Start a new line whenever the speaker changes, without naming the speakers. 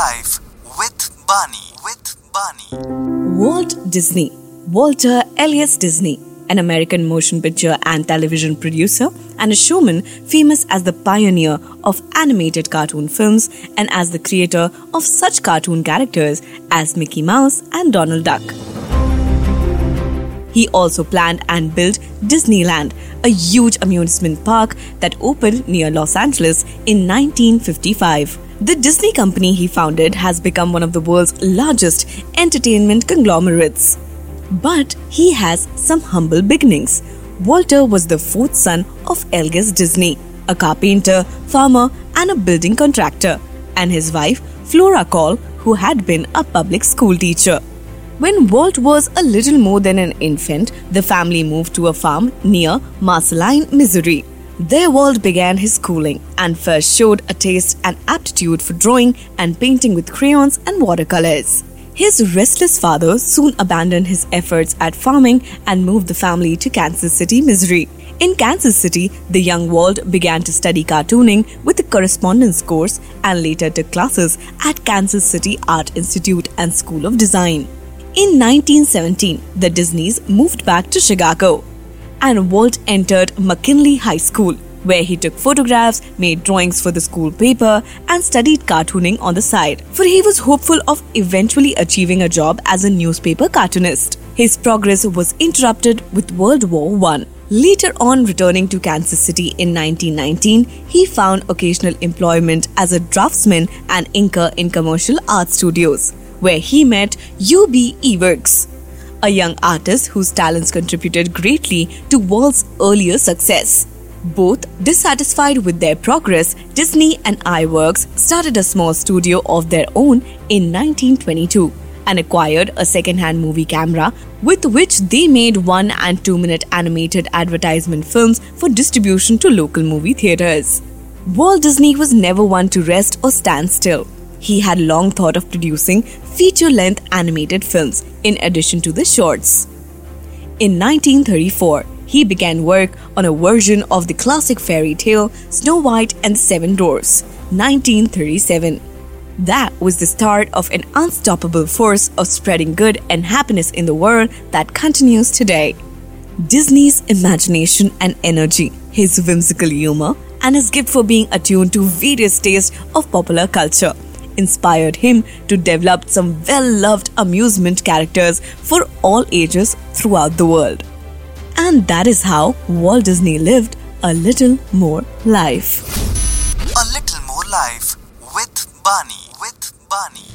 life with Bani. With Bani.
Walt Disney, Walter Elias Disney, an American motion picture and television producer and a showman famous as the pioneer of animated cartoon films and as the creator of such cartoon characters as Mickey Mouse and Donald Duck. He also planned and built Disneyland, a huge amusement park that opened near Los Angeles in 1955. The Disney company he founded has become one of the world's largest entertainment conglomerates. But he has some humble beginnings. Walter was the fourth son of Elias Disney, a carpenter, farmer, and a building contractor, and his wife, Flora Call, who had been a public school teacher. When Walt was a little more than an infant, the family moved to a farm near Marceline, Missouri. There, Walt began his schooling and first showed a taste and aptitude for drawing and painting with crayons and watercolors. His restless father soon abandoned his efforts at farming and moved the family to Kansas City, Missouri. In Kansas City, the young Walt began to study cartooning with a correspondence course and later took classes at Kansas City Art Institute and School of Design. In 1917, the Disneys moved back to Chicago, and Walt entered McKinley High School, where he took photographs, made drawings for the school paper, and studied cartooning on the side, for he was hopeful of eventually achieving a job as a newspaper cartoonist. His progress was interrupted with World War I. Later on, returning to Kansas City in 1919, he found occasional employment as a draftsman and inker in commercial art studios where he met U.B. Iwerks, a young artist whose talents contributed greatly to Walt's earlier success. Both dissatisfied with their progress, Disney and Iwerks started a small studio of their own in 1922 and acquired a second-hand movie camera with which they made one and two minute animated advertisement films for distribution to local movie theaters. Walt Disney was never one to rest or stand still. He had long thought of producing feature length animated films in addition to the shorts. In 1934, he began work on a version of the classic fairy tale Snow White and the Seven Dwarfs, 1937. That was the start of an unstoppable force of spreading good and happiness in the world that continues today. Disney's imagination and energy, his whimsical humor, and his gift for being attuned to various tastes of popular culture inspired him to develop some well loved amusement characters for all ages throughout the world. And that is how Walt Disney lived a little more life.
A little more life with Bani. With Bani.